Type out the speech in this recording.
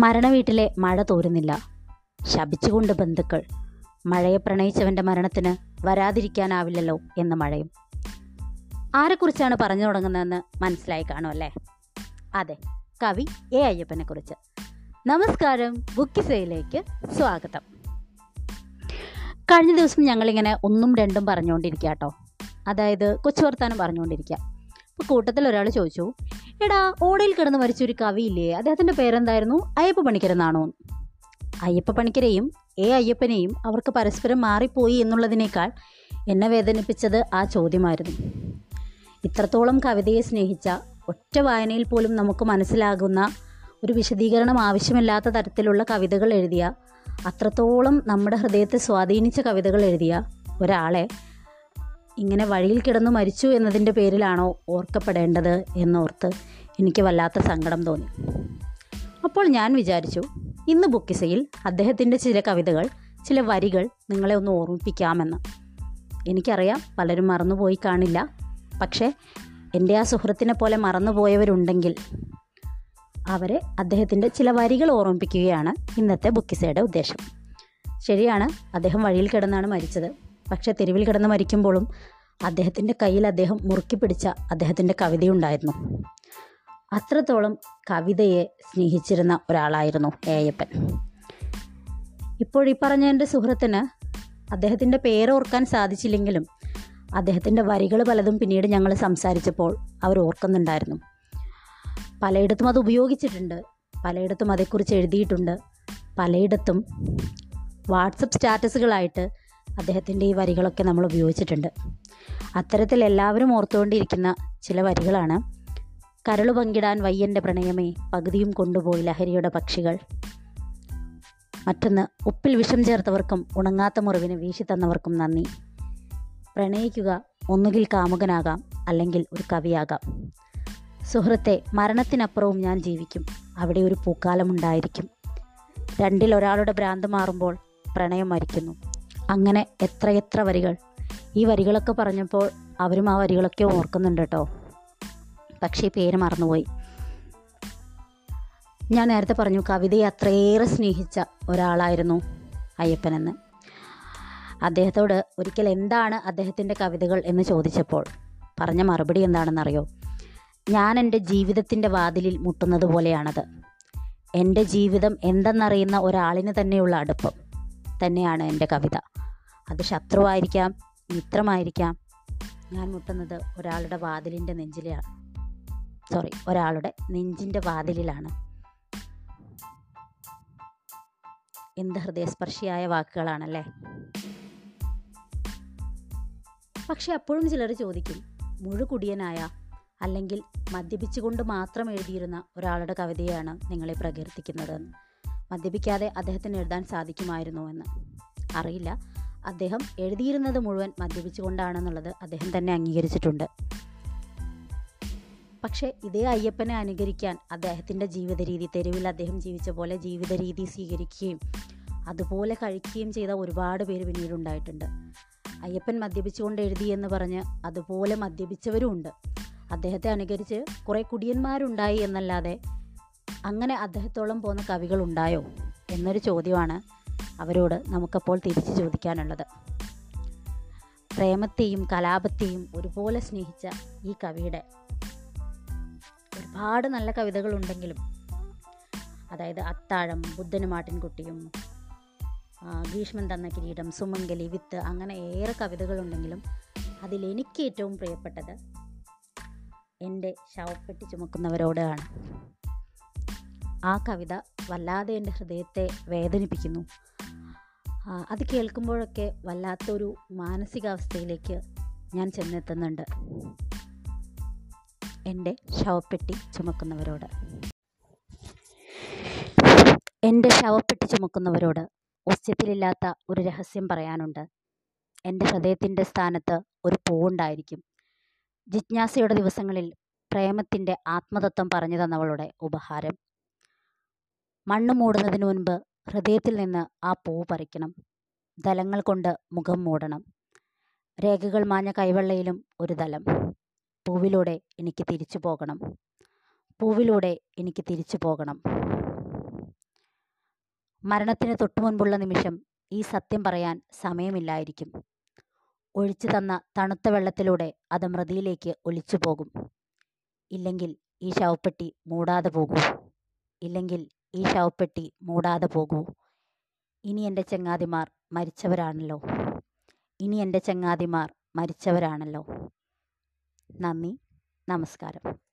മരണവീട്ടിലെ മഴ തോരുന്നില്ല. ശപിച്ചുകൊണ്ട് ബന്ധുക്കൾ മഴയെ പ്രണയിച്ചവന്റെ മരണത്തിന് വരാതിരിക്കാനാവില്ലല്ലോ എന്ന് മഴയും. ആരെക്കുറിച്ചാണ് പറഞ്ഞു തുടങ്ങുന്നതെന്ന് മനസ്സിലായി കാണും അല്ലേ? അതെ കവി എ അയ്യപ്പനെ കുറിച്ച് നമസ്കാരം ബുക്കിസയിലേക്ക് സ്വാഗതം. കഴിഞ്ഞ ദിവസം ഞങ്ങളിങ്ങനെ ഒന്നും രണ്ടും പറഞ്ഞുകൊണ്ടിരിക്കുക കേട്ടോ അതായത് കൊച്ചു വർത്താനം പറഞ്ഞുകൊണ്ടിരിക്കുക അപ്പോൾ കൂട്ടത്തിൽ ഒരാൾ ചോദിച്ചു എടാ ഓടയിൽ കിടന്ന് മരിച്ച ഒരു കവിയില്ലേ അദ്ദേഹത്തിന്റെ പേരെന്തായിരുന്നു? അയ്യപ്പ പണിക്കരെന്നാണോ അയ്യപ്പ പണിക്കരെയും എ അയ്യപ്പനെയും അവർക്ക് പരസ്പരം മാറിപ്പോയി എന്നുള്ളതിനേക്കാൾ എന്നെ വേദനിപ്പിച്ചത് ആ ചോദ്യമായിരുന്നു. ഇത്രത്തോളം കവിതയെ സ്നേഹിച്ച ഒറ്റ വായനയിൽ പോലും നമുക്ക് മനസ്സിലാകുന്ന ഒരു വിശദീകരണം ആവശ്യമില്ലാത്ത തരത്തിലുള്ള കവിതകൾ എഴുതിയ അത്രത്തോളം നമ്മുടെ ഹൃദയത്തെ സ്വാധീനിച്ച കവിതകൾ എഴുതിയ ഒരാളെ ഇങ്ങനെ വഴിയിൽ കിടന്നു മരിച്ചു എന്നതിന്റെ പേരിലാണോ ഓർക്കപ്പെടേണ്ടത് എന്നോർത്ത് എനിക്ക് വല്ലാത്ത സങ്കടം തോന്നി. അപ്പോൾ ഞാൻ വിചാരിച്ചു ഇന്ന് ബുക്കിസയിൽ അദ്ദേഹത്തിന്റെ ചില കവിതകൾ ചില വരികൾ നിങ്ങളെ ഒന്ന് ഓർമ്മിപ്പിക്കാമെന്ന്. എനിക്കറിയാം പലരും മറന്നുപോയി കാണില്ല പക്ഷേ എന്റെ ആ സുഹൃത്തിനെ പോലെ മറന്നുപോയവരുണ്ടെങ്കിൽ അവരെ അദ്ദേഹത്തിന്റെ ചില വരികൾ ഓർമ്മിപ്പിക്കുകയാണ് ഇന്നത്തെ ബുക്കിസയുടെ ഉദ്ദേശം. ശരിയാണ് അദ്ദേഹം വഴിയിൽ കിടന്നാണ് മരിച്ചത്. പക്ഷേ തെരുവിൽ കിടന്ന് മരിക്കുമ്പോഴും അദ്ദേഹത്തിന്റെ കയ്യിൽ അദ്ദേഹം മുറുക്കി പിടിച്ച അദ്ദേഹത്തിന്റെ കവിതയുണ്ടായിരുന്നു. അത്രത്തോളം കവിതയെ സ്നേഹിച്ചിരുന്ന ഒരാളായിരുന്നു ഏയപ്പൻ. ഇപ്പോൾ പറഞ്ഞ എന്റെ സുഹൃത്തിന് അദ്ദേഹത്തിന്റെ പേരോർക്കാൻ സാധിച്ചില്ലെങ്കിലും അദ്ദേഹത്തിന്റെ വരികൾ പലതും പിന്നീട് ഞങ്ങൾ സംസാരിച്ചപ്പോൾ അവർ ഓർക്കുന്നുണ്ടായിരുന്നു. പലയിടത്തും അത് ഉപയോഗിച്ചിട്ടുണ്ട്. പലയിടത്തും അതേക്കുറിച്ച് എഴുതിയിട്ടുണ്ട്. പലയിടത്തും വാട്സപ്പ് സ്റ്റാറ്റസുകളായിട്ട് അദ്ദേഹത്തിന്റെ ഈ വരികളൊക്കെ നമ്മൾ ഉപയോഗിച്ചിട്ടുണ്ട്. അത്തരത്തിൽ എല്ലാവരും ഓർത്തുകൊണ്ടിരിക്കുന്ന ചില വരികളാണ്. കരളു പങ്കിടാൻ വയ്യന്റെ പ്രണയമേ പകുതിയും കൊണ്ടുപോയി ലഹരിയുടെ പക്ഷികൾ. മറ്റൊന്ന് ഉപ്പിൽ വിഷം ചേർത്തവർക്കും ഉണങ്ങാത്ത മുറിവിന് വീശി തന്നവർക്കും നന്ദി. പ്രണയിക്കുക ഒന്നുകിൽ കാമുകനാകാം അല്ലെങ്കിൽ ഒരു കവിയാകാം. സുഹൃത്തെ മരണത്തിനപ്പുറവും ഞാൻ ജീവിക്കും. അവിടെ ഒരു പൂക്കാലമുണ്ടായിരിക്കും. രണ്ടിൽ ഒരാളുടെ ഭ്രാന്ത് മാറുമ്പോൾ പ്രണയം മരിക്കുന്നു. അങ്ങനെ എത്രയെത്ര വരികൾ. ഈ വരികളൊക്കെ പറഞ്ഞപ്പോൾ അവരും ആ വരികളൊക്കെ ഓർക്കുന്നുണ്ട് കേട്ടോ. പക്ഷേ പേര് മറന്നുപോയി. ഞാൻ നേരത്തെ പറഞ്ഞു കവിതയെ അത്രയേറെ സ്നേഹിച്ച ഒരാളായിരുന്നു അയ്യപ്പനെന്ന്. അദ്ദേഹത്തോട് ഒരിക്കൽ എന്താണ് അദ്ദേഹത്തിന്റെ കവിതകൾ എന്ന് ചോദിച്ചപ്പോൾ പറഞ്ഞ മറുപടി എന്താണെന്നറിയോ? ഞാൻ എന്റെ ജീവിതത്തിന്റെ വാതിലിൽ മുട്ടുന്നത് പോലെയാണത്. എന്റെ ജീവിതം എന്തെന്നറിയുന്ന ഒരാളിന് തന്നെയുള്ള അടുപ്പം. തന്നെയാണ് എന്റെ കവിത. അത് ശത്രുവായിരിക്കാം മിത്രമായിരിക്കാം. ഞാൻ മുട്ടുന്നത് ഒരാളുടെ വാതിലിന്റെ നെഞ്ചിലാണ് സോറി ഒരാളുടെ നെഞ്ചിന്റെ വാതിലിലാണ്. എന്ത് ഹൃദയസ്പർശിയായ വാക്കുകളാണല്ലേ? പക്ഷെ അപ്പോഴും ചിലർ ചോദിക്കും മുഴുകുടിയനായ അല്ലെങ്കിൽ മദ്യപിച്ചുകൊണ്ട് മാത്രം എഴുതിയിരുന്ന ഒരാളുടെ കവിതയാണ് നിങ്ങളെ പ്രകീർത്തിക്കുന്നതെന്ന് മദ്യപിക്കാതെ അദ്ദേഹത്തിന് എഴുതാൻ സാധിക്കുമായിരുന്നോ എന്ന്? അറിയില്ല. അദ്ദേഹം എഴുതിയിരുന്നത് മുഴുവൻ മദ്യപിച്ചുകൊണ്ടാണെന്നുള്ളത് അദ്ദേഹം തന്നെ അംഗീകരിച്ചിട്ടുണ്ട്. പക്ഷേ ഇതേ അയ്യപ്പനെ അനുകരിക്കാൻ അദ്ദേഹത്തിന്റെ ജീവിത രീതി തെരുവിൽ അദ്ദേഹം ജീവിച്ച പോലെ ജീവിത രീതി സ്വീകരിക്കുകയും അതുപോലെ കഴിക്കുകയും ചെയ്ത ഒരുപാട് പേര് പിന്നീടുണ്ടായിട്ടുണ്ട് അയ്യപ്പൻ മദ്യപിച്ചുകൊണ്ട് എഴുതി എന്ന് പറഞ്ഞ് അതുപോലെ മദ്യപിച്ചവരും ഉണ്ട്. അദ്ദേഹത്തെ അനുകരിച്ച് കുറേ കുടിയന്മാരുണ്ടായി എന്നല്ലാതെ അങ്ങനെ അദ്ദേഹത്തോളം പോകുന്ന കവികളുണ്ടായോ എന്നൊരു ചോദ്യമാണ് അവരോട് നമുക്കപ്പോൾ തിരിച്ചു ചോദിക്കാനുള്ളത്. പ്രേമത്തെയും കലാപത്തെയും ഒരുപോലെ സ്നേഹിച്ച ഈ കവിയുടെ ഒരുപാട് നല്ല കവിതകളുണ്ടെങ്കിലും അതായത് അത്താഴം ബുദ്ധനും ആട്ടിൻകുട്ടിയും ഭീഷ്മൻ തന്ന കിരീടം സുമംഗലി വിത്ത് അങ്ങനെ ഏറെ കവിതകളുണ്ടെങ്കിലും അതിലെനിക്ക് ഏറ്റവും പ്രിയപ്പെട്ടത് എന്റെ ശവപ്പെട്ടി ചുമക്കുന്നവരോടാണ്. ആ കവിത വല്ലാതെ എന്റെ ഹൃദയത്തെ വേദനിപ്പിക്കുന്നു. അത് കേൾക്കുമ്പോഴൊക്കെ വല്ലാത്തൊരു മാനസികാവസ്ഥയിലേക്ക് ഞാൻ ചെന്നെത്തുന്നുണ്ട്. എന്റെ ശവപ്പെട്ടി ചുമക്കുന്നവരോട്. എന്റെ ശവപ്പെട്ടി ചുമക്കുന്നവരോട് ഉച്ചത്തിലില്ലാത്ത ഒരു രഹസ്യം പറയാനുണ്ട്. എന്റെ ഹൃദയത്തിന്റെ സ്ഥാനത്ത് ഒരു പൂവുണ്ടായിരിക്കും. ജിജ്ഞാസയുടെ ദിവസങ്ങളിൽ പ്രേമത്തിന്റെ ആത്മതത്വം പറഞ്ഞു തന്നവളുടെ ഉപഹാരം. മണ്ണ് മൂടുന്നതിന് മുൻപ് ഹൃദയത്തിൽ നിന്ന് ആ പൂവ് പറിക്കണം. ദലങ്ങൾ കൊണ്ട് മുഖം മൂടണം. രേഖകൾ മാഞ്ഞ കൈവെള്ളയിലും ഒരു ദലം. പൂവിലൂടെ എനിക്ക് തിരിച്ചു പോകണം. പൂവിലൂടെ എനിക്ക് തിരിച്ചു പോകണം. മരണത്തിന് തൊട്ടുമുൻപുള്ള നിമിഷം ഈ സത്യം പറയാൻ സമയമില്ലായിരിക്കും. ഒഴിച്ചു തന്ന തണുത്ത വെള്ളത്തിലൂടെ അത് മൃതിയിലേക്ക് ഒലിച്ചു പോകും. ഇല്ലെങ്കിൽ ഈ ശവപ്പെട്ടി മൂടാതെ പോകും. ഇല്ലെങ്കിൽ ഈ ശവപ്പെട്ടി മൂടാതെ പോകൂ. ഇനി എന്റെ ചങ്ങാതിമാർ മരിച്ചവരാണല്ലോ. ഇനി എന്റെ ചങ്ങാതിമാർ മരിച്ചവരാണല്ലോ. നന്ദി. നമസ്കാരം.